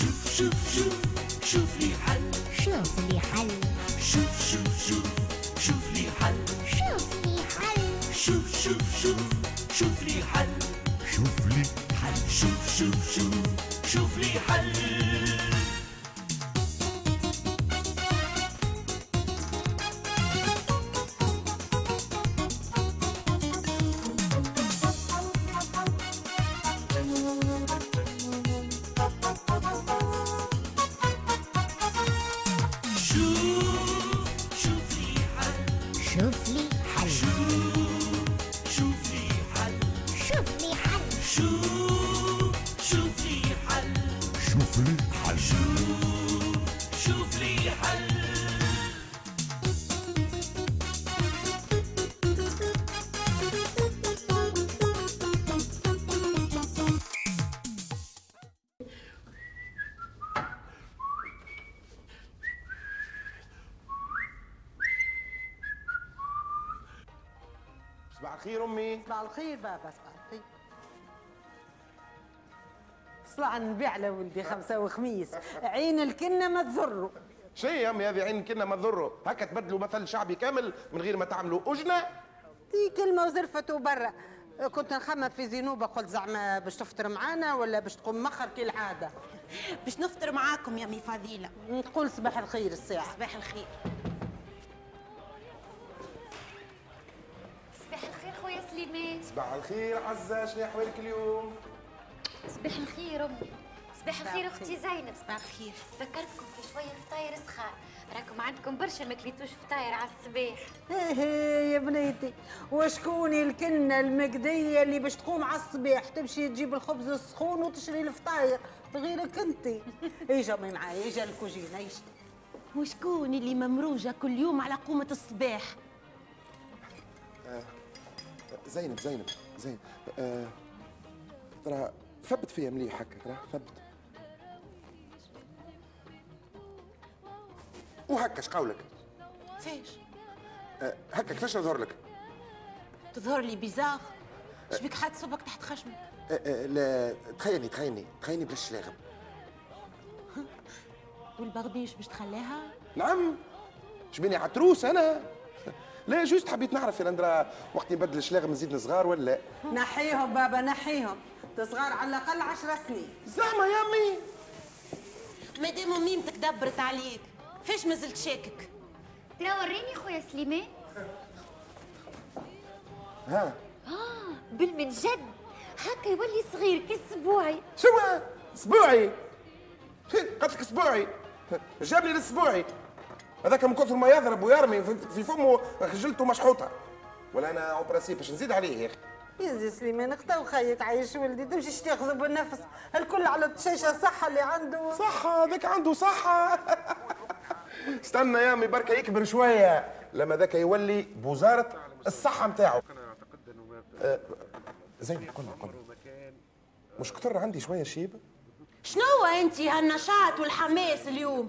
شوف شوف شوف شوف لي حل شوف لي حل صباح الخير أمي. صباح الخير بابا صباح الخير. صلاة نبيع لولدي خمسة وخميس. عين الكنة ما تزروا شي يا أمي هذه عين كنا ما تضره. هكا تبدلوا مثل شعبي كامل من غير ما تعملوا أجنة. دي كلمة وزرفت وبرا كنت نخمم في زينوبة قلت زعما باش تفطر معانا ولا باش تقوم مخر كالعادة باش نفطر معاكم يا مي فضيلة. نقول صباح الخير الساعة صباح الخير. سليمان صباح الخير عزة شنو أحوالك اليوم؟ صباح الخير أمي. صباح الخير أختي زينب. صباح الخير. ذكرتكم في شوية فطاير سخان. راكم عندكم برشا ما كليتوش فطاير على الصباح. إيه يا بنيتي. وشكون الكنة المقدية اللي باش تقوم على الصباح تمشي تجيب الخبز السخون وتشري الفطاير؟ غيرك أنت. اجا أمي معايا؟ اجا الكوجينة؟ اجا وشكون اللي ممروجة كل يوم على قومة الصباح؟ زينب زينب زينب. آه ترى ثبت فيا مليح هكا ترى ثبت. وهكا قولك فاش آه هكا كيفاش نظهر لك؟ تظهر لي بيزاغ شبيك حد صبك تحت خشمك؟ آه آه لا تخيلني تخيلني تخيلني بلا شلاغم. والبغبيش باش تخليها؟ نعم. شبيني عتروس أنا؟ لا جوست حبيت نعرف يا لندرا وقت نبدل الشلاغم نزيد صغار ولا؟ نحيهم بابا نحيهم. تصغار على الأقل عشر سنين. زعما يا أمي. مادام ميمتك دبرت عليك فاش ما زلت شاكك؟ ترى وريني خويا سليمان. ها؟ بل من جد هكا يولي صغير كالسبوعي شو؟ اسبوعي قالت لك اسبوعي جاب لي الاسبوعي هذاك من كثر ما يضرب ويرمي في- في فمه خجلته مشحوطة. ولا أنا أوبراسي باش نزيد عليه يا أخي. يا زي سليمان اختا وخيك عايش ولدي تمشي تاخذ بالنفس. الكل على التشيشة الصحه اللي عنده. صحة هذاك عنده صحة. استنى يا أمي بركة يكبر شوية. لما ذاك يولي بوزارة الصحة نتاعو أه، زين قلنا قلنا مش كتر عندي شوية شيب؟ شنو أنت هالنشاط والحماس اليوم؟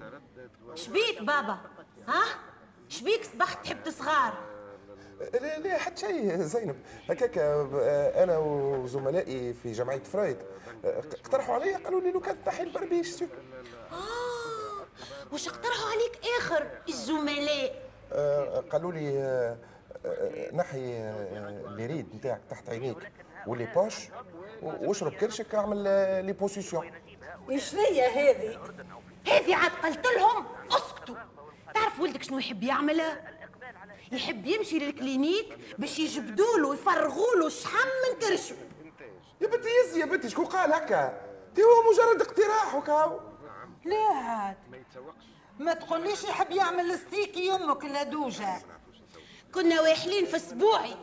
شبيك بابا. ها؟ شبيك صبحت تحب تصغار؟ لا لا حتى شيء زينب. هكاك آه، أنا وزملائي في جمعيه فرايد. آه، اقترحوا علي قالوا لي لو كان تحي البربيش سوق آه وش اقترحوا عليك آخر الزملاء؟ آه، قالوا لي آه، آه، نحي آه، اللي ريد نتاعك تحت عينيك واللي باش و- واشرب كرشك اعمل آه، لي بوسيسيون إيش ليا هذه؟ هذه عاد قلت لهم أسكتوا. تعرف ولدك شنو يحب يعمل يحب يمشي للكلينيك باش يجبدوا له يفرغوا له شحم من كرشه. يا بنتي يزي يا بنتي شكون قال هكا؟ تي هو مجرد اقتراح وكاو لا عاد ما تقوليش يحب يعمل ستيكي يمك اللدوجه كنا واحلين في أسبوعي.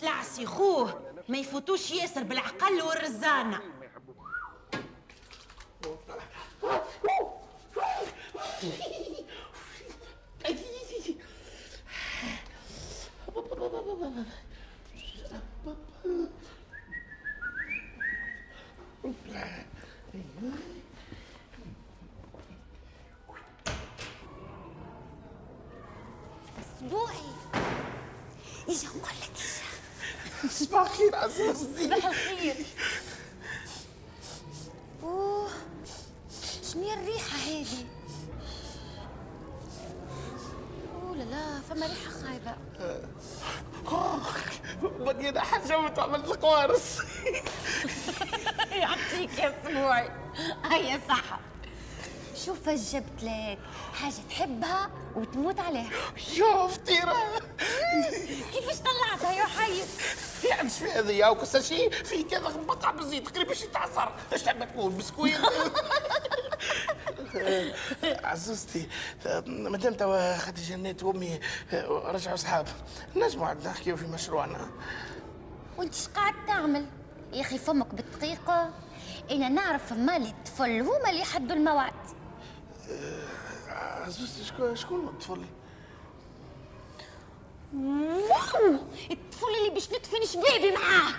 طلع سي خوه ما يفوتوش ياسر بالعقل والرزانة. أسبوعي. اجا نقول لك اجا صباح الخير عزيزتي صباح الخير أوه شنو الريحة هذه؟ أوه لا؟ لا فما ريحة خايبة. بدينا حجمت وعملت القوارص. يعطيك يا سبوعي هيا صحة شوف اش جبت لك. حاجة تحبها وتموت عليها. يا فطيرة. كيفاش طلعتها يا حي؟ يعني شو هذا يا وكسر شيء في كذا مقطع بالزيت قريب باش يتعصر. إيش تحب تكون بسكويت؟ عزوزتي مادام توا خدي جنات وأمي رجعوا اصحاب نجموا عاد نحكيو في مشروعنا. وانت قاعد تعمل؟ يا أخي فمك بالدقيقة. أنا نعرف مالي الطفل هما اللي يحدوا الموعد. عزوزتي شكون شكون الطفل؟ واو! الطفل اللي باش ندفن شبابي معاه.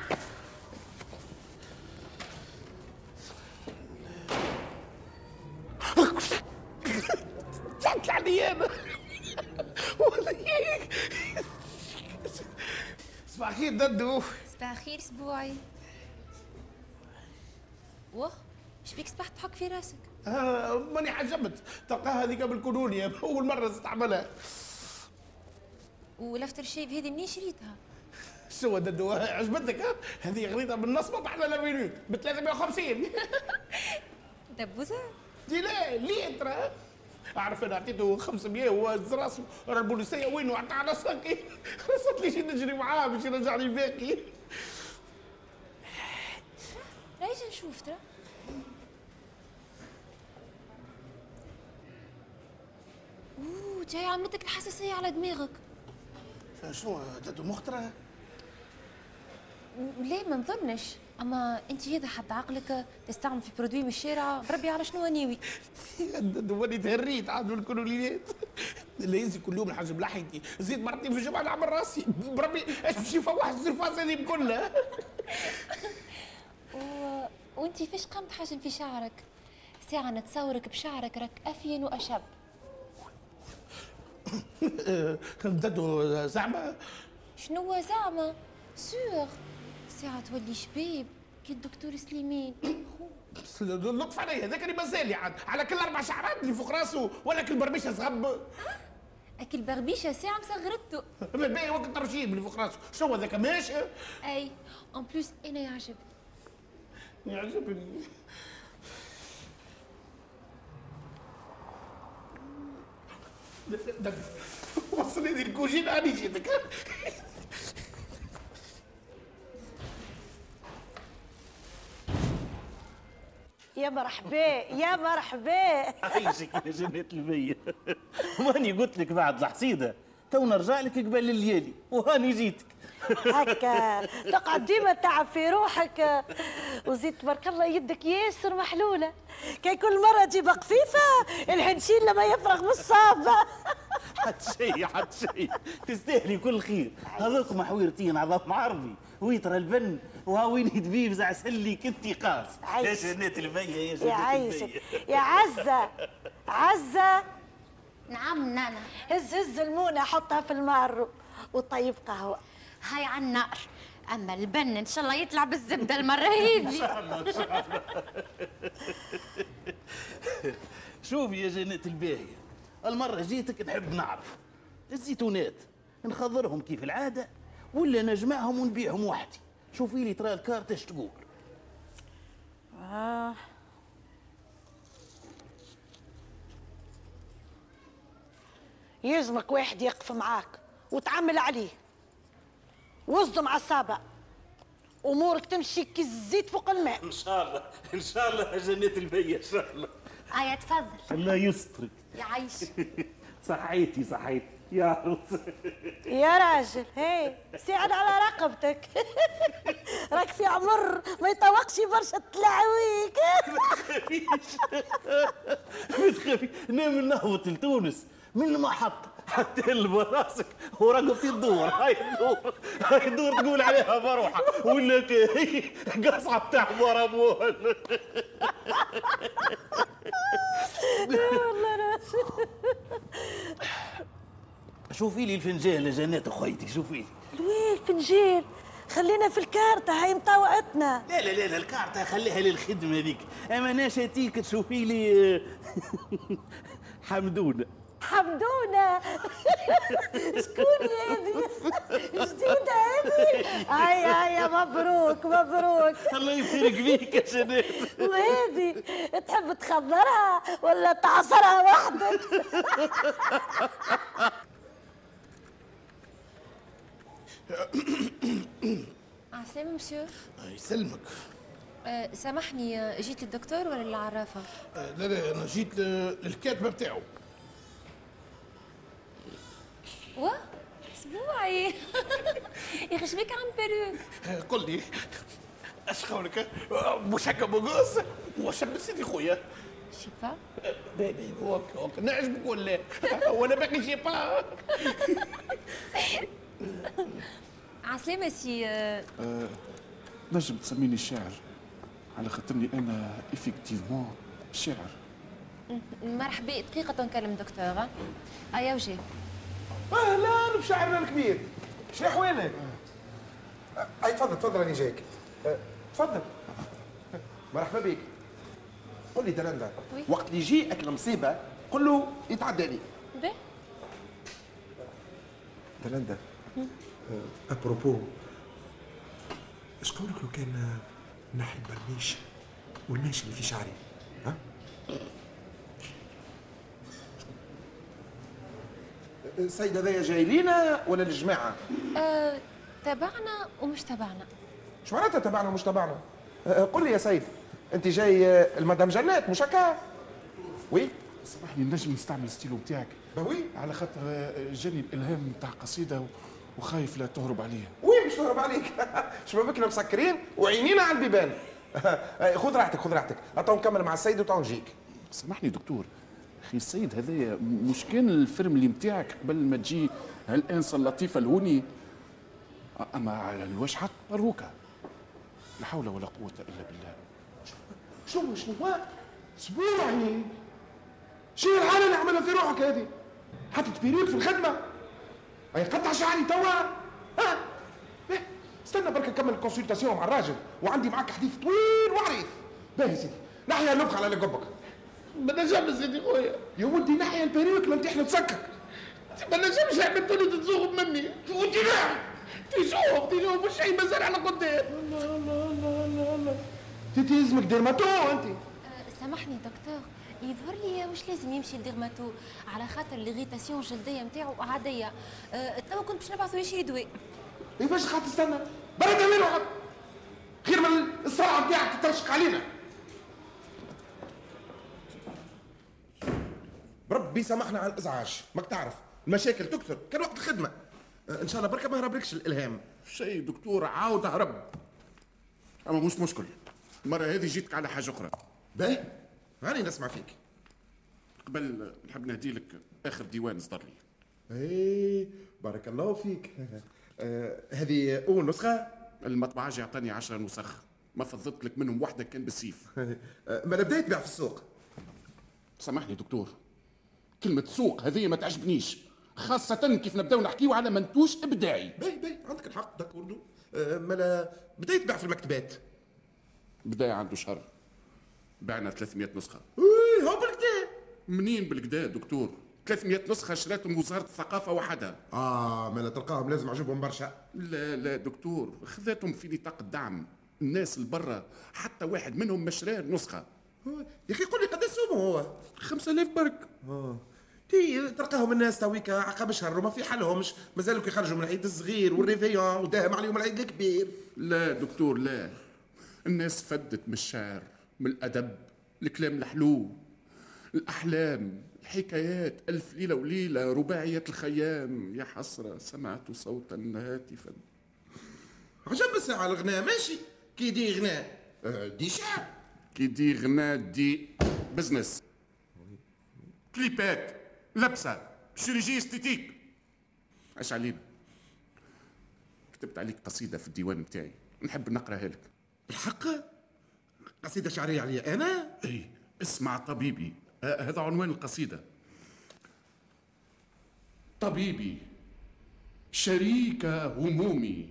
تعبت علي أنا ولا صباح الخير ددو. صباح الخير اسبوعي واه شبيك صبحت تحك في راسك؟ آه، ماني عجبت. تلقى هذيك بالكولونيا أول مرة استعملها والأفتر شيف هذه منين شريتها؟ شو ددو؟ عجبتك؟ هذه غريضه بالنصبه بعد لا فينوت ب 350 دبوزة. دي لا ليه ترى أعرف أنا أعطيته 500 وهو راسه راه البوليسيه وين وعطى على ساقي. صرت لي شي نجري معاه باش يرجع لي الباقي رايجة نشوف ترى؟ أوه جاي عملتك الحساسية على دماغك. شنو ددو مخترع ليه ما نظنش؟ أما أنت اذا حتى عقلك تستعمل في برودوي من الشارع بربي على شنو ناوي ماني تهريت عاد بالكولونيات لازم كل يوم نحجب لحيتي زيد مرتين في الجمعه نعمل راسي. بربي إيش باش يفوح الزرفاس هذه كلها و... وأنت فاش قمت حاجم في شعرك؟ ساعة نتصورك بشعرك راك أفين وأشب. ددو زعما. شنو زعما؟ سور ساعة تولي شباب كي الدكتور سليمان اللطف علي هذاك اللي مازال عاد على كل أربع شعرات اللي فوق راسه ولا كل بربيشه صغب أكل بربيشة ساعة مصغرته. باهي وقت الترشيم اللي فوق راسه شو هذاك ماشي أي اون بلوس أنا يعجبني. يعجبني وصلني الكوجين اني جيتك. يا مرحبا يا مرحبا عايشك يا جنة المية واني قلت لك بعد الحصيدة تو نرجع لك قبل الليالي وهاني جيتك. هكا. تقعد ديما تعب في روحك. وزيد تبارك الله يدك ياسر محلولة. كي كل مرة تجيب خفيفه الحنشين لما يفرغ من الصابة. حد شيء حد شيء تستاهلي كل خير. هذوك محويرتين عظام عربي. ويترى البن وهاوين دبيب زع سلي كنتي قاس يا عايش. جنة المية يا عايشك المية يا عزة. عزة. نعم نانا. هز هز المونة حطها في المار وطيب قهوة. هاي على النار أما البن إن شاء الله يطلع بالزبدة المرة هذي شوفي يا جنة الباهية المرة جيتك نحب نعرف. الزيتونات نخضرهم كيف العادة؟ ولا نجمعهم ونبيعهم وحدي. شوفي لي ترى الكارت إيش تقول. آه. يلزمك واحد يقف معاك وتعمل عليه. واصدم على السابع أمورك تمشي كالزيت فوق الماء. إن شاء الله إن شاء الله يا جنة المية إن شاء الله. هيا تفضل. الله يسترك. يعيش صحيتي صحيتي. يا يا راجل هي ساعد على رقبتك. راك في عمر ما يطوقش برشا تلاعويك ما تخافي نام نهبط لتونس من المحطة حتى راسك ورقبتي تدور هاي تدور هاي تدور تقول عليها مروحة ولا كي قصعة تاع مرمون والله راجل شوفي لي الفنجان جنات أخويتي شوفي لي. وين الفنجان. خلينا في الكارتة هاي مطاوعتنا. لا لا لا لا الكارتة خليها للخدمة هذيك. أما أنا شاتيك تشوفي لي حمدون حمدونة. شكون هذه جديدة هذه هيا هيا مبروك مبروك. الله يبارك فيك يا شنات وهذه تحب تخضرها ولا تعصرها وحدك؟ عسلامة مسيو. يسلمك. أه سامحني آه، جيت للدكتور ولا للعرافة؟ آه، لا لا أنا جيت ل- للكاتبة بتاعه. وا أسبوعي. يا أخي شبيك عم بيروك آه، قل لي أش قولك آه، مش هكا بقص واش سيدي خويا شيبا بابي هوك هوك نعجبك ولا؟ وأنا باقي شي با عسلامة سي آه، آه، نجم تسميني شاعر. على خاطرني أنا إفكتيفمون شاعر. مرحبا دقيقة نكلم دكتور. ها؟ ايا وجه أهلا بشاعرنا الكبير شنو احوالك؟ أي تفضل تفضل راني جايك. تفضل. مرحبا بك. قول لي دلندا وي. وقت اللي يجي أكل مصيبة قل له يتعدى لي. به. دلندا أبروبو اش قولك لو كان نحي البرميش والماشي اللي في شعري ها؟ السيد هذايا جاي لينا ولا للجماعه؟ آه، تبعنا ومش تبعنا إيش معناتها تبعنا ومش تبعنا؟ أه، قل لي يا سيد أنت جاي أه، المدام جنات مش هكا؟ oui سامحني نجم نستعمل ستيلو بتاعك oui على خاطر آه، جاني الإلهام نتاع قصيدة وخايف لا تهرب عليا. وين مش تهرب عليك؟ شبابكنا مسكرين وعينينا على البيبان. خذ راحتك خذ راحتك. تو نكمل مع السيد وتو نجيك سامحني دكتور. أخي السيد هذايا مش كان الفيلم اللي متاعك قبل ما تجي هالانسه اللطيفه الهوني. أما على الوجه حق باروكه لا حول ولا قوة إلا بالله. شنو شنو اسبوعي شنو الحالة اللي عملها في روحك هذه؟ حطت بيريك في الخدمة. أي قطع شعري توا. ها؟ إيه، استنى برك نكمل الكونسلتاسيون مع الراجل وعندي معاك حديث طويل وعريض. باهي سيدي. نحيا النبخة على اللي قبك. ما نجمش سيدي خويا. يا ولدي نحيا البيريك لما تحلى تسكك ما نجمش عملت لي تتزوغ مني وانت لا. تشوف تشوف مش شيء مازال على قدام لا لا لا لا لا تتيزمك ديرماتو انت آه، سامحني دكتور. يظهر لي مش لازم يمشي لديرماتو على خاطر l'irritation الجلديه نتاعو عاديه أه توا كنت باش نبعثو يشري دواء كيفاش خاطر تستنى؟ برد علينا خير من الصرعه بتاعك تترشق علينا. بربي سامحنا على الإزعاج. ماك تعرف المشاكل تكثر. كان وقت الخدمة. آه، إن شاء الله بركة ما هربلكش الإلهام. شيء دكتور عاود هرب أما مش مشكل. المرة هذه جيتك على حاجة أخرى. باهي. هاني نسمع فيك. قبل نحب نهدي لك آخر ديوان صدر لي. إيه بارك الله فيك. آه، هذه اول نسخه المطبعاجي عطاني عشرة نسخ. ما فضلت لك منهم واحدة كان بالسيف. آه، ما بدأت تبيع في السوق؟ سامحني دكتور. كلمة سوق هذه ما تعجبنيش. خاصة كيف نبدأو نحكيو على منتوج إبداعي. باهي باهي عندك الحق دك وردو. آه، مالا بدأت تبيع في المكتبات. بداية عنده شهر. بعنا 300 نسخة. إيه هو بالكدا منين بالكدا دكتور؟ 300 نسخة شراتهم وزارة الثقافة وحدها. آه مالا تلقاهم لازم عجبهم برشا. لا لا دكتور خذاتهم في نطاق الدعم الناس البرة حتى واحد منهم مشراه نسخة. يا أخي قول لي قداش سومه هو؟ 5000 برك. آه. تي تلقاهم الناس تويكا عقب شهر وما في حالهمش مازالوا يخرجوا من العيد الصغير والريفيون وداهم عليهم العيد الكبير. لا دكتور لا. الناس فدت من الشعر. من الأدب الكلام الحلو الأحلام الحكايات ألف ليلة وليلة رباعية الخيام. يا حسرة سمعت صوتا هاتفا عجب الساعة الغناء ماشي. que du غناء. آه، du شعر. que du غناء du business. كليبات لبسة chirurgie esthétique. اش علينا. كتبت عليك قصيدة في الديوان بتاعي. نحب نقرأها لك. بالحق قصيدة شعرية عليا. أنا؟ اي اسمع طبيبي. آه، هذا عنوان القصيدة. طبيبي شريك همومي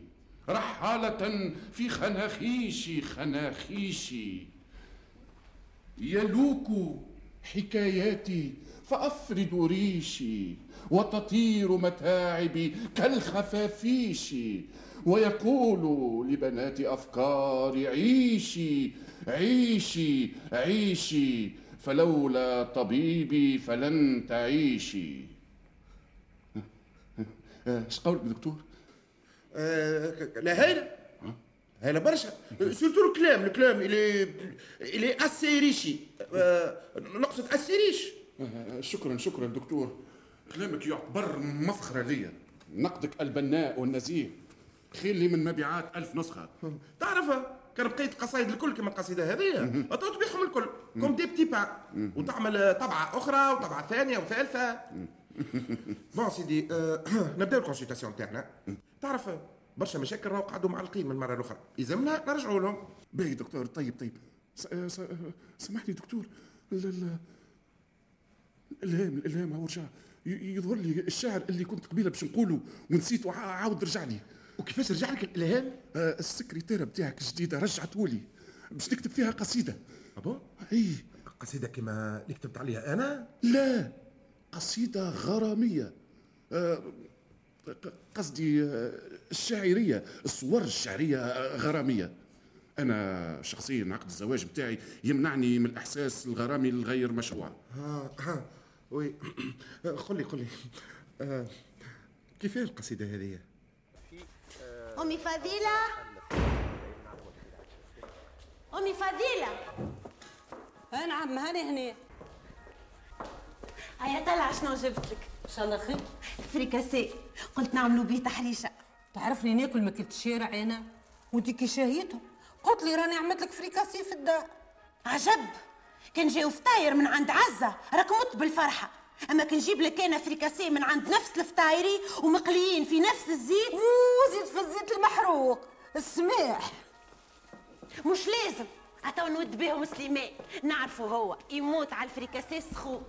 رحالة في خناخيشي خناخيشي. يلوك حكاياتي فأفرد ريشي وتطير متاعبي كالخفافيش ويقول لبنات أفكاري عيشي عيشي عيشي فلولا طبيبي فلن تعيشي. إيش قولك دكتور؟ لا هايله هايله برشا. surtout الكلام الكلام الي الي assez ريشي. نقصد assez riche. شكرا شكرا دكتور. كلامك يعتبر مفخرة ليا. نقدك البناء والنزيه. خير لي من مبيعات ألف نسخة. تعرف كان بقيت قصايد الكل كما القصيدة هذه. تبيعهم الكل. comme des petits pains. وتعمل طبعة أخرى وطبعة ثانية وثالثة. bon سيدي آه، نبداو ال consultation تاعنا. تعرف برشا مشاكل راهو قعدوا معلقين من المره الاخرى يلزمنا نرجعوا لهم. باهي دكتور طيب طيب. آه، آه، سامحني دكتور. ال- ال- الإلهام الإلهام هو رجع. يظهر لي الشعر اللي كنت قبيلة باش نقوله ونسيت وعاود رجع لي. وكيفاش رجع لك الإلهام؟ آه السكرتيرة بتاعك الجديدة رجعته لي باش نكتب فيها قصيدة. ah bon؟ أي. قصيدة كما اللي كتبت عليها أنا؟ لا قصيدة غرامية. آه، قصدي آه، الشاعرية الصور الشعرية آه، غرامية. أنا شخصيا عقد الزواج بتاعي يمنعني من الإحساس الغرامي الغير مشروع. ها ها وي قل لي قل لي. آه، كيفاش القصيدة هذه؟ أمي فضيلة أمي فضيلة نعم هاني هنا هيا طلع شنو جبت لك؟ ان شاء الله خير فريكاسي قلت نعملوا بيه تحريشة تعرفني ناكل ماكلة الشارع أنا وانت كي شهيتهم قلت لي راني عملت لك فريكاسي في الدار. عجب. كان جاو فطاير من عند عزة. راك مت بالفرحة أما كان نجيب لك أنا فريكاسي من عند نفس الفطايري ومقليين في نفس الزيت. وزيد في الزيت المحروق. السماح مش لازم. عطاو نود بيهم سليمان نعرفه هو يموت على الفريكاسي سخون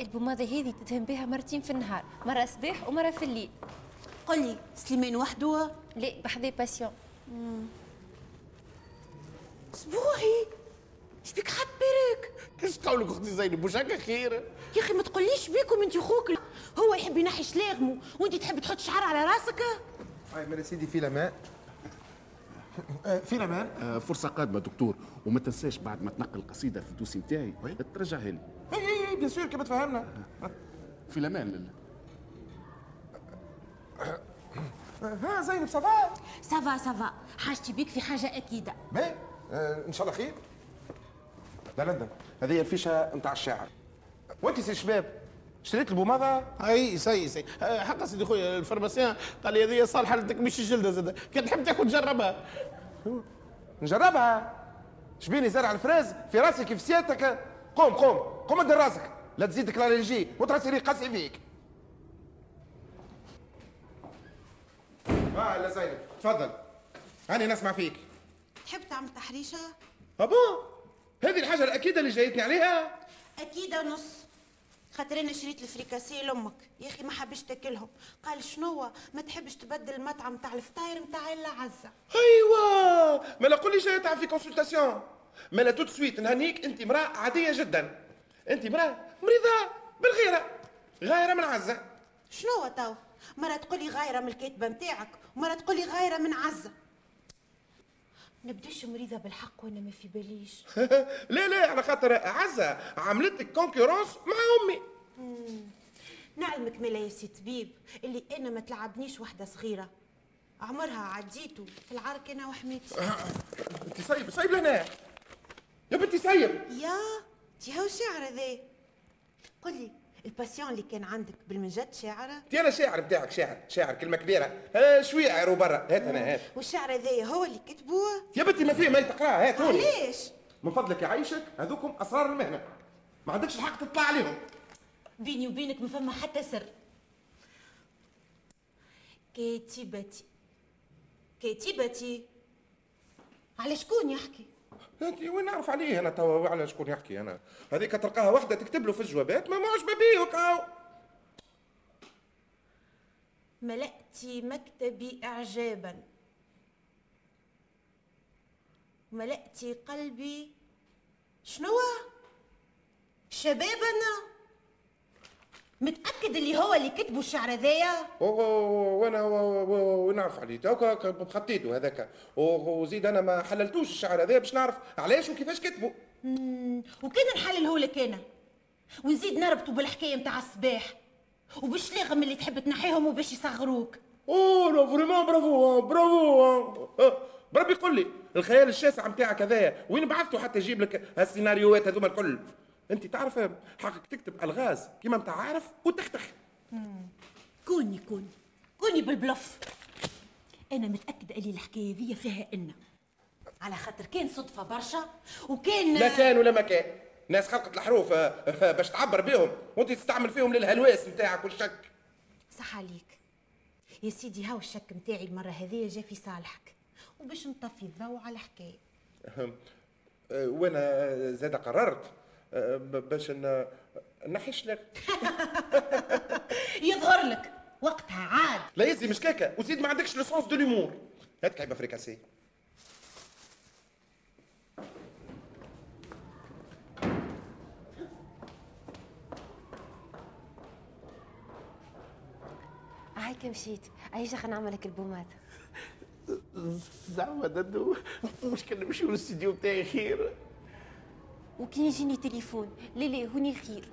البوماضة هذه تدهن بها مرتين في النهار مرة صباح ومرة في الليل. قولي سليمان وحده؟ لا بحذا patient. صبوحي شبيك حط بيرك إيش قولك أختي زينب؟ مش هكا خير؟ يا أخي ما تقوليش بيكم أنت خوك هو يحب ينحي شلاغمه وأنت تحب تحط شعر على راسك؟ هاي من سيدي في لمان في لمان آه، فرصة قادمة دكتور وما تنساش بعد ما تنقل القصيدة في الدوسي بتاعي ترجعها لي. أي أي أي بيان سور كما تفهمنا. في الأمان ها زينب ça va؟ ça va ça va حاجتي بيك في حاجة أكيدة. باهي آه، إن شاء الله خير. لا ندم هذه ال fiche نتاع الشاعر. وانت سي شباب اشتريت ال pommade أي سي سي. آه، حق سيدي خويا ال pharmacien قال لي هذه صالحة لتكميش الجلدة زاد. كان تحب تاكل جربها نجربها؟ شبيني زرع الفراز في راسي كيف سيادتك. قوم قوم قوم ادير راسك. لا تزيدك ال allergie وترسي لي قاسي فيك. آه لا زينب تفضل. هاني نسمع فيك. تحب تعمل تحريشة؟ أبو هذه الحاجة الاكيده اللي جايتني عليها. أكيدة نص. خاطر أنا شريت الفريكاسي لأمك. يا أخي ما حبش تاكلهم. قال شنو ما تحبش تبدل المطعم تاع الفطاير نتاع الا عزه ايوا ما لا قولي جاي تعرف في consultation ما لا tout de suite نهنيك أنت امرأة عادية جدا. أنت امرأة مريضة بالغيرة. غايرة من عزة. شنو تو؟ مرة تقولي غايرة من الكاتبة نتاعك. ومرة تقولي غايرة من عزة. نبداش مريضة بالحق وأنا ما في باليش. لا لا على خاطر عزة عملت لك concurrence مع أمي. نعلمك ملا يا سي طبيب اللي أنا ما تلعبنيش وحدة صغيرة. عمرها عديته في العرك أنا وحميتي أنت سايب سايب لهنا يا بنتي سايب يا تي هاو شعر ذا قل لي. ال passion اللي كان عندك بالمنجد شاعرة انت أنا شاعر بتاعك شاعر شاعر كلمة كبيرة. ها شويعر وبرا هات أنا هات. والشعر ذا هو اللي كتبوه يا بنتي ما فيه ما تقراه هات هوني. علاش؟ من فضلك يعيشك هذوكم أسرار المهنة. ما عندكش الحق تطلع عليهم. بيني وبينك ما فما حتى سر. كاتبتي كاتبتي. على شكون يحكي؟ وين نعرف عليه؟ أنا توا على شكون يحكي أنا؟ هذيك تلقاها وحدة تكتب له في الجوابات ما معجبه بيه وكاو ملأت مكتبي إعجابا. ملأت قلبي شنو؟ شبابنا متأكد اللي هو اللي كتبوا الشعر هذايا؟ وأنا ونعرف عليه. توكا خطيته هذاك. وزيد أنا ما حللتوش الشعر هذا باش نعرف علاش وكيفاش كتبوا وكان نحلله لك أنا. ونزيد نربطه بالحكاية متاع الصباح. وباش لاغم اللي تحب تنحيهم وباش يصغروك. أوه فريمون برافو برافو. بربي قول لي الخيال الشاسع نتاعك هذايا وين بعثته حتى يجيب لك هالسيناريوهات هذوما الكل؟ انت تعرف حقك تكتب ألغاز كيما انت عارف وتختخ كوني كوني كوني بالبلف. أنا متأكدة اللي الحكاية ذي فيها إن. على خاطر كان صدفة برشا وكان لا كان ولا ما كان. ناس خلقت الحروف آه، آه، باش تعبر بهم وانت تستعمل فيهم للهلواس نتاعك والشك. صح عليك. يا سيدي هاو الشك متاعي المرة هذه جا في صالحك وباش نطفي الضوء على الحكاية. آه، وأنا زاد قررت. باش ن- نحش لك. يظهر لك. وقتها عاد. لا يزي مش هكاكا وزيد ما عندكش le sens de l'humour هات كعبه فريكاسي هايك مشيت خلينا نعمل لك ال pommade. زعما ددو مشكل نمشيو للاستديو بتاعي خير. وكي يجيني تليفون لا لا هوني خير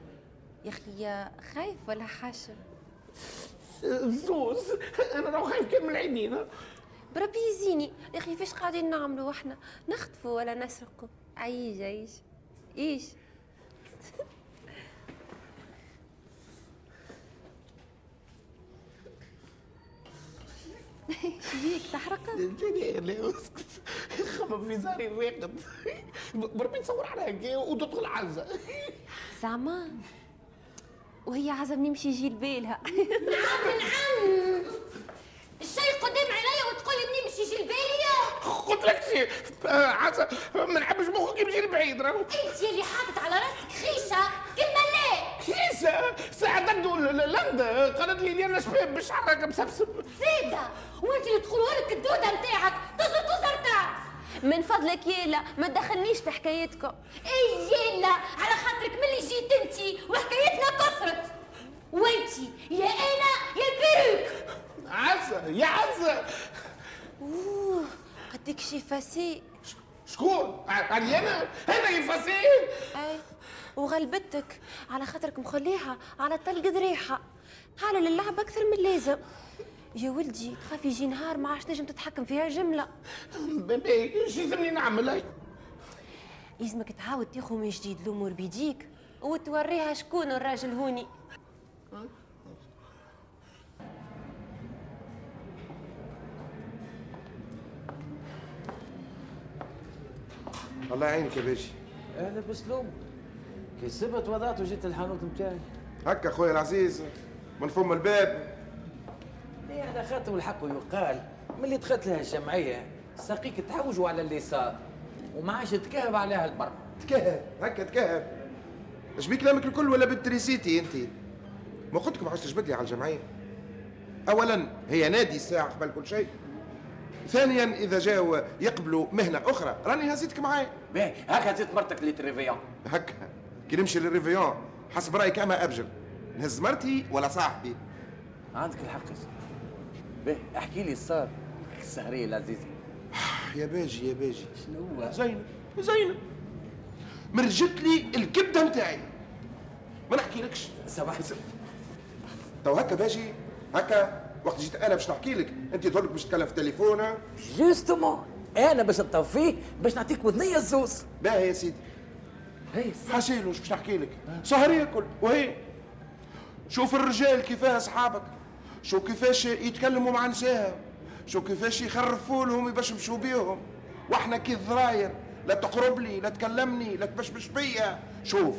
يا أخي يا خايف ولا حاشا زوز أنا لو خايف كان من العينين بربي يزيني يا أخي فاش قاعدين نعملوا إحنا نخطفوا ولا نسرقوا عيش عيش إيش شبيك تحرق لا لا لا اسكت خمم في زاري الراقد بربي تصور على هكا وتدخل عزة. زعما وهي عزم نمشي يجي لبالها. نعم نعم الشيء قدام عينيا وتقول لي نمشي يجي البالية قلت لك شيء عزة ما نحبش مخك يمشي لبعيد راهو. انت اللي حاطط على راسك خيشة. كلمة لا. خيسة ساعة تدو لندا قالت لي أنا شباب بشعرك مسبسب. زيدة وانت اللي تقولوا لك الدودة نتاعك. تزر تزر من فضلك يالا ما تدخلنيش في حكايتكم. إي يلا على خاطرك ملي جيت أنت وحكايتنا كثرت. وأنت يا أنا يا البيروك عزة يا عزة. أوه قدك شي فاسي شكون؟ علي أنا؟ أنا يفاسي أي وغلبتك. على خاطرك مخليها على طلق ذريحة. حالة للعب أكثر من اللازم يا ولدي تخاف يجي نهار ما عادش تنجم تتحكم فيها جملة. بيبي شو يلزمني نعمل؟ يلزمك تعاود تاخذ من جديد الأمور بيديك وتوريها شكون الراجل هوني. الله يعينك يا باشا. أهلا بسلوم. كي سبت وضعت وجيت الحانوت نتاعي هكا خويا العزيز من فم الباب. ليه على خاطر الحق يقال ملي دخلت لها الجمعية ساقيك تحوجوا على اللي صار وما عادش تكهب عليها البر. تكهب هكا تكهب. اش بيك كلامك الكل ولا بالتريسيتي أنت؟ ما قلت لكم عايش تجبد لي على الجمعية. اولا هي نادي الساعة قبل كل شيء. ثانيا إذا جاوا يقبلوا مهنة أخرى راني هزيتك معايا باهي هكا هزيت مرتك لل réveillon. هكا. كي نمشي لل réveillon حسب رأيك أما أبجل. نهز مرتي ولا صاحبي؟ عندك الحق يا باهي احكي لي صار السهريه العزيزه يا باجي يا باجي. شنو هو؟ زينب زينب. مرجت لي الكبدة نتاعي. ما نحكي لكش. صباح تو هكا باجي هكا وقت جيت أنا باش نحكي لك أنت تقول باش تتكلم في التليفون؟ justement أنا باش نطفيه باش نعطيك وذنيه الزوز. باهي يا سيدي. حسين وش باش نحكي لك. سهرية كل وهي شوف الرجال كيفاه أصحابك. شو كيفاش يتكلموا مع نساهم شو كيفاش يخرفوا لهم يبشبشوا بيهم؟ وإحنا كي الذراير لا تقرب لي لا تكلمني لا تبشبش بيا. شوف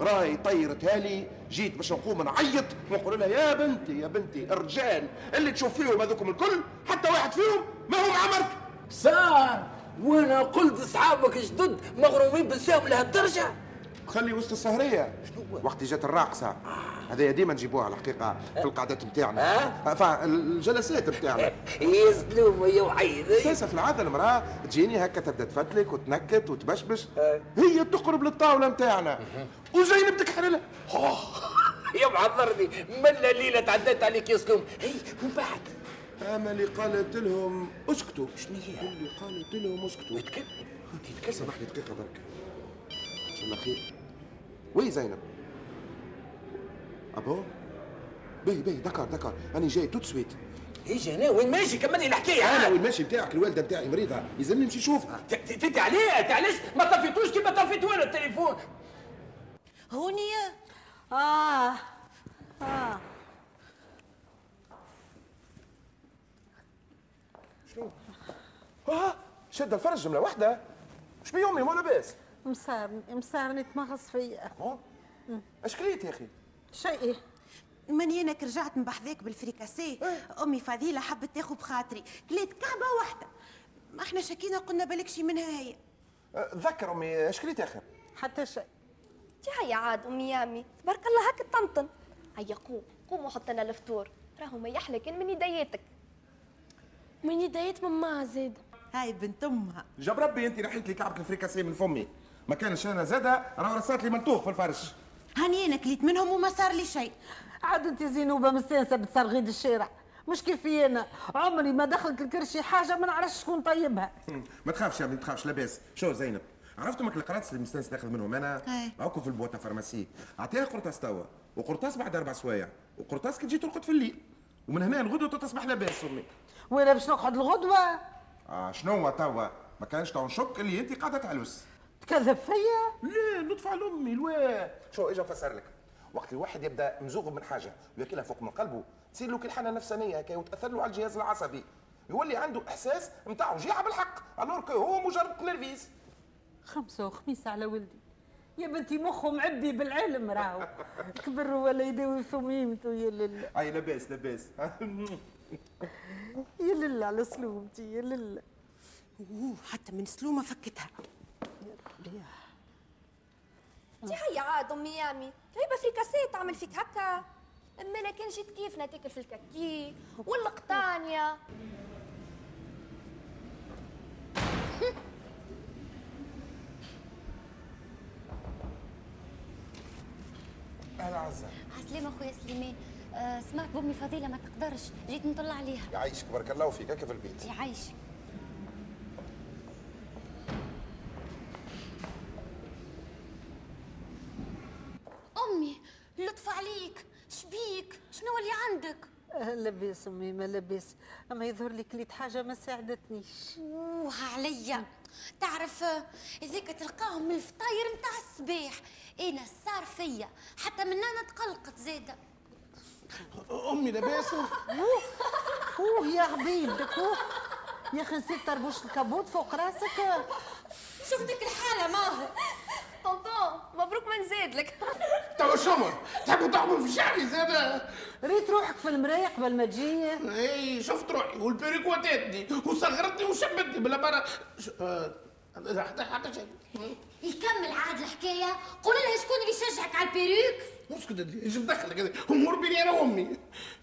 راي طيرت هالي جيت باش نقوم نعيط ونقول لها يا بنتي يا بنتي الرجال اللي تشوف فيهم هذوكم الكل حتى واحد فيهم ما هو عمرك صار وأنا قلت اصحابك جدد مغرومين بالسهم لهالدرجه تخلي وسط السهرية. وقت جات الراقصة. هذايا ديما نجيبوها الحقيقة في القعدات نتاعنا الجلسات نتاعنا يا سلوم يا وحيد أساسا في العادة المرأة تجيني هكا تبدأ تفتلك وتنكت وتبشبش. هي تقرب للطاولة نتاعنا وزينب تكحر لها. يا معذرني. من ليله تعديت عليك يا سلوم هي ومن بعد؟ أما اللي قالت لهم أسكتوا. شنو هي؟ اللي قالت لهم أسكتوا. يتكلم يتكلم سامحني دقيقة برك إن شاء الله خير. oui زينب؟ أبو؟ باهي باهي d'accord d'accord. أنا جاي tout de suite يجي أنا وين ماشي كملني الحكاية أنا وين ماشي نتاعك الوالدة نتاعي مريضة. يلزمني نمشي نشوفها انت عليه انت علاش ما طفيتوش كيما طفيت وأنا التليفون. هوني. آه. آه. شنو؟ آه شد الفرج جملة واحدة. مش بيومي مو لاباس. مسارني مسارني تمغص فيا اش كليت يا أخي؟ شيء ماني أنا كي رجعت من بحذاك بالفريكاسي. أمي فضيله حبت تاخذ بخاطري. كليت كعبة واحدة. ما إحنا شكينا قلنا بالك شي منها هي. تذكر أمي اش كليت يا أخي؟ حتى شيء. هيا عاد أمي يامي. تبارك الله هكا طنطن هيا قوم قوم وحط لنا الفطور. راهو ما يحلى كان من يديتك. من يديت ماما زيد. هاي بنت أمها. جاب ربي أنت نحيت لي كعبه الفريكاسي من فمي. ما كانش أنا زاده راه رصات لي منطوخ في الفرش. هاني أنا كليت منهم وما صار لي شيء. عاد أنت زينوبة مستانسة بتصرغيد الشارع. مش كيفي أنا؟ عمري ما دخلت الكرشي حاجة ما نعرفش شكون طيبها. ما تخافش يا ابني ما تخافش لاباس. شو زينب؟ عرفتوا ماك القراص اللي مستانس ناخذ منهم؟ أنا. هاكو في ال boîte à pharmacie أعطيها قرطاس توا. وقرطاس بعد أربع سوايع. وقرطاس كي تجي ترقد في الليل. ومن هنا الغدوة تصبح لاباس أمي. وأنا باش نقعد الغدوة؟ آه شنو هو توا؟ ما كانش تو نشك اللي أنت قاعدة تعلوس. تكذب فيا؟ لا نطفى على أمي الوا. شو إجا نفسر لك. وقت الواحد يبدأ مزوغ من حاجة وياكلها فوق من قلبه تصير له كالحاله نفسانية هكا وتأثر له على الجهاز العصبي. يولي عنده إحساس نتاع وجيعه بالحق alors que هو مجرد نرفيز. خمسة وخميسة على ولدي. يا بنتي مخه معبي بالعلم راهو. كبر ولا يداوي في ميمته يا لله. أي لاباس لاباس. يا لله على سلومتي يا لله. أوه حتى من سلومة فكتها. انت هيا عاد أمي يامي. جايبه فريكاسيه تعمل فيك هكا. اما أنا كان جيت كيفنا تاكل في الكاكي؟ ولا قطانيا أهلا عزة. عسلامة خويا سليمان آه سمعت بأمي فضيلة ما تقدرش. جيت نطلع عليها. يعيشك بارك الله فيك. هكا في البيت. يعيشك أمي لطف شبيك شنو اللي عندك؟ آه، لاباس أمي ما لاباس أما يظهر لي كليت حاجة ما ساعدتنيش. أوه عليا. تعرف هذيك تلقاهم من الفطاير نتاع الصباح. أنا صار فيا. حتى من أنا تقلقت زاده. أمي لاباس أوه يا عبيدك أوه. يا أخي نسيت طربوش الكابوت فوق راسك. شفتك الحالة ماهو. طنطون مبروك من زاد لك. توا شمر تحبوا تحموا في شعري زاد ريت روحك في المرايه قبل ما تجي. إي شفت روحي والبيريك وداتني وصغرتني وشبتني بلا برا. آه، حتى حتى شيء. يكمل عاد الحكاية. قول لها شكون اللي شجعك على البيروك اسكت انت إيش مدخلك هذا امور بيني أنا وأمي.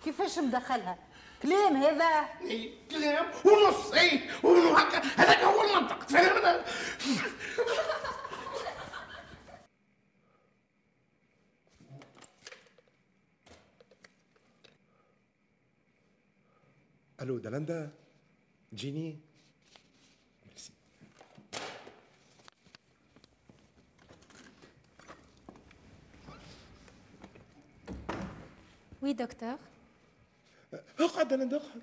كيفاش مدخلها؟ كلام هذا. إي كلام ونص إي وهكا. هذاك هو المنطق تفهم؟ ألو دلندا جيني؟ ميرسي وي دكتور أقعد دلندا أقعد.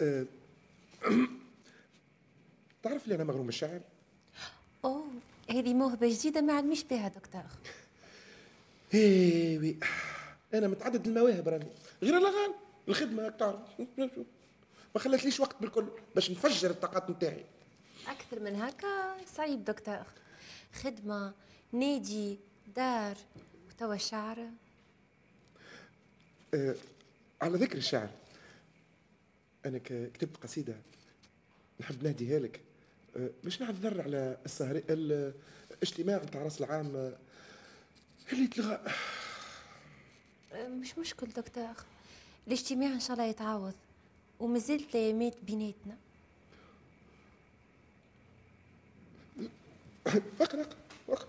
أه، تعرف لي أنا مغروم الشعر أوه هذه موهبة جديدة ما عنديش بها دكتور. إيه وي أنا متعدد المواهب راني. غير الأغاني الخدمة تعرف ما خلتليش وقت بالكل باش نفجر الطاقات نتاعي. أكثر من هكا صعيب دكتور. خدمة نادي دار وتوا الشعر أه على ذكر الشعر أنا كتبت قصيدة نحب نهديها لك. آه، باش نعتذر على السهر الاجتماع نتاع راس العام اللي تلغى مش مشكل دكتور. الاجتماع إن شاء الله يتعوض ومازلت الايامات بيناتنا. اقرا اقرا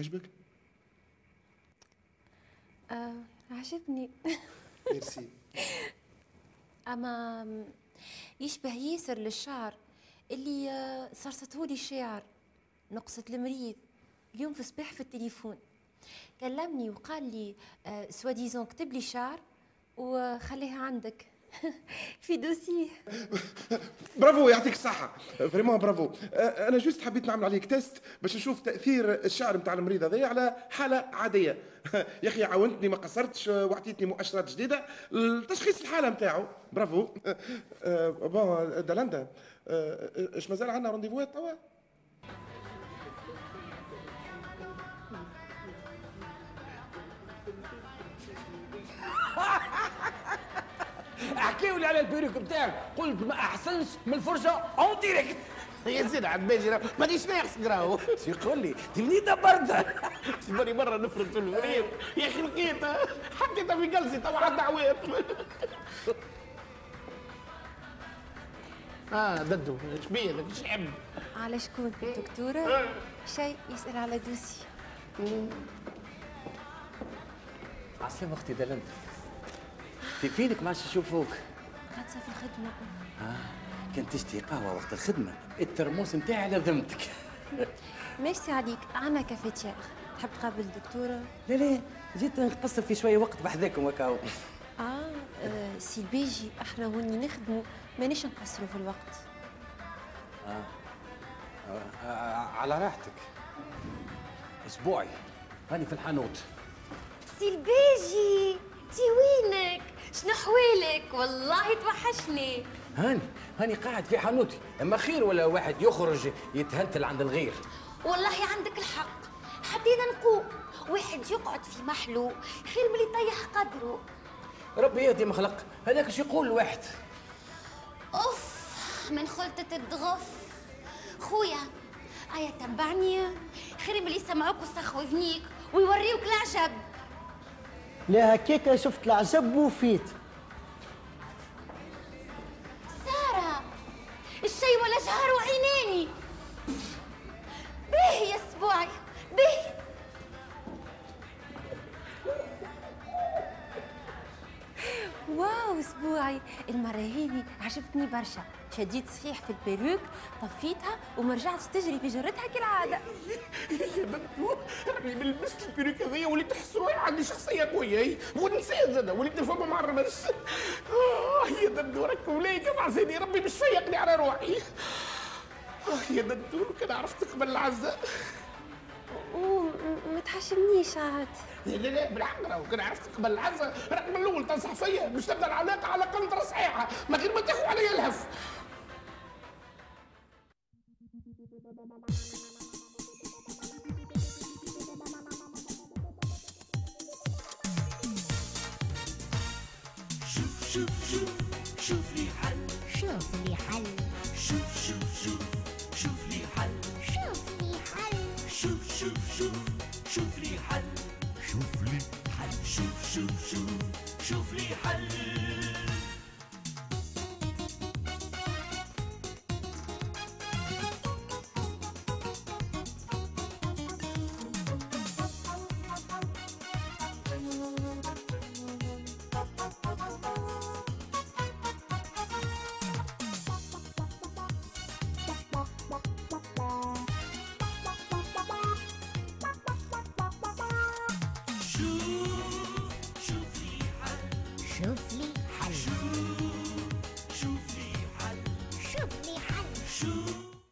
عجبك؟ آه عجبني. ميرسي. أما يشبه ياسر للشعر؟ اللي آه، صرصتهولي شاعر نقصة المريض. اليوم في صباح في التليفون. كلمني وقال لي آه، soi-disant كتب لي شعر وخليها عندك. في dossier bravo يعطيك الصحة. vraiment bravo. أنا juste حبيت نعمل عليك test باش نشوف تأثير الشعر نتاع المريض هذايا على حالة عادية. يا أخي عاونتني ما قصرتش وعطيتني مؤشرات جديدة لتشخيص الحالة نتاعو bravo. bon دالندا آه، اش مازال عندنا rendez-vous ات توا احكيوا لي على ال perruque بتاعك قلت ما أحسنش من الفرجه en direct. يا زين عاد باجي راه مانيش ناقص راهو شو يقول لي تبني دبرتها تبني مرة نفرط في الفريق. يا أخي لقيتها حطيتها في قلسي توا عندنا عوام آه ددو إيش بيه لك إيش يحب على شكون دكتورة شيء يسأل على دوسي. عسلامة أختي دلنت. انت فينك ما عادش نشوفوك. غادسة في الخدمة. آه كنت تشتي قهوه وقت الخدمة. الترموس نتاعي على ذمتك. ميرسي عليك عنا cafetière. تحب تقابل الدكتورة؟ لا لا جيت نقصر في شوية وقت بحذاكم هكاو آه, آه سي البيجي إحنا هوني نخدموا مانيش نقصروا في الوقت. آه. آه. آه. على راحتك. السبوعي. هاني في الحانوت. سي البيجي تي وينك؟ شنو حوالك والله توحشني. هاني هاني قاعد في حانوتي. أما خير ولا واحد يخرج يتهنتل عند الغير. والله عندك الحق. حبينا نقوم واحد يقعد في محلو خير من يطيح قدره ربي يهدي ما خلق هذاك إيش يقول الواحد؟ أوف من خلطة الضغف خويا أيا تبعني خير من يسمعوك وسخوا اذنيك ويوريوك العجب لا شفت العجب وفيت. سارة الشي ولا جهر اسبوعي المرة هذه عجبتني برشا. شديت صحيح في البيروك طفيتها وما رجعتش تجري في جرتها كالعادة. يا بنتو راني لبست البيروك هذيا وليت نحس روحي عندي شخصية قوية. ونسيت زاد وليت نفهم مع الرمش آه يا دندو راك ولايك مع سيدي ربي مش فيقني على روحي. آه يا لو كان عرفت قبل وما تحشمنيش عاد. لا لا بالحق راهو كان عرفت قبل العزة من الأول تنصح فيا باش تبدأ العلاقة على قنطره صحيحه ما غير ما